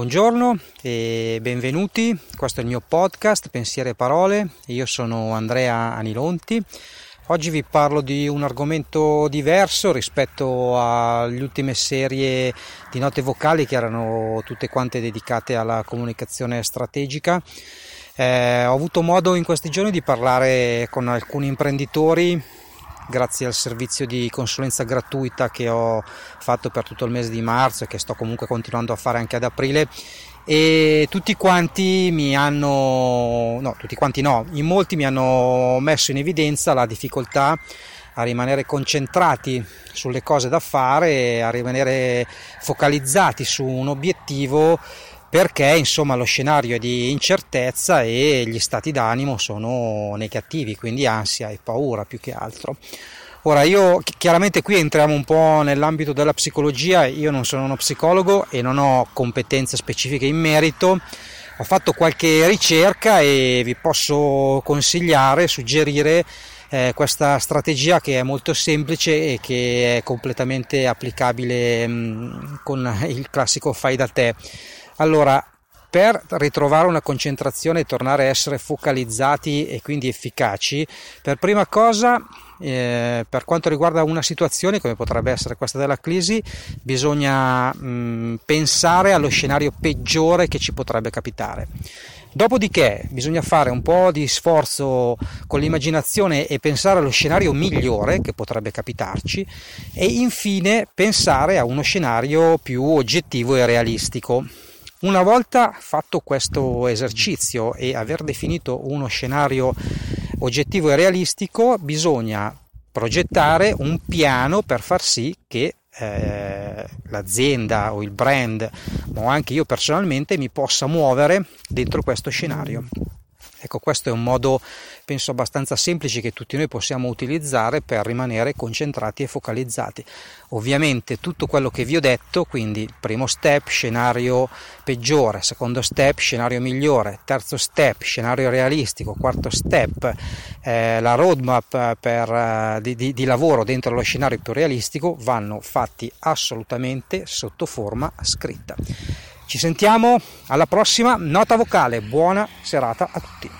Buongiorno e benvenuti, questo è il mio podcast Pensieri e Parole, io sono Andrea Anilonti. Oggi vi parlo di un argomento diverso rispetto alle ultime serie di note vocali che erano tutte quante dedicate alla comunicazione strategica. Eh, ho avuto modo in questi giorni di parlare con alcuni imprenditori grazie al servizio di consulenza gratuita che ho fatto per tutto il mese di marzo e che sto comunque continuando a fare anche ad aprile. E tutti quanti mi hanno no, tutti quanti no, in molti mi hanno messo in evidenza la difficoltà a rimanere concentrati sulle cose da fare, a rimanere focalizzati su un obiettivo perché insomma lo scenario è di incertezza e gli stati d'animo sono negativi, quindi ansia e paura più che altro. Ora io chiaramente qui entriamo un po' nell'ambito della psicologia, io non sono uno psicologo e non ho competenze specifiche in merito, ho fatto qualche ricerca e vi posso consigliare, suggerire eh, questa strategia che è molto semplice e che è completamente applicabile mh, mm, con il classico fai da te. Allora, per ritrovare una concentrazione e tornare a essere focalizzati e quindi efficaci, per prima cosa, eh, per quanto riguarda una situazione come potrebbe essere questa della crisi, bisogna mh, mm, pensare allo scenario peggiore che ci potrebbe capitare. Dopodiché bisogna fare un po' di sforzo con l'immaginazione e pensare allo scenario migliore che potrebbe capitarci e infine pensare a uno scenario più oggettivo e realistico. Una volta fatto questo esercizio e aver definito uno scenario oggettivo e realistico, bisogna progettare un piano per far sì che eh, l'azienda o il brand, ma anche io personalmente, mi possa muovere dentro questo scenario. Ecco, questo è un modo, penso, abbastanza semplice che tutti noi possiamo utilizzare per rimanere concentrati e focalizzati. Ovviamente tutto quello che vi ho detto, quindi primo step, scenario peggiore, secondo step, scenario migliore, terzo step, scenario realistico, quarto step, eh, la roadmap per, eh, di, di, di lavoro dentro lo scenario più realistico vanno fatti assolutamente sotto forma scritta. Ci sentiamo alla prossima nota vocale. Buona serata a tutti.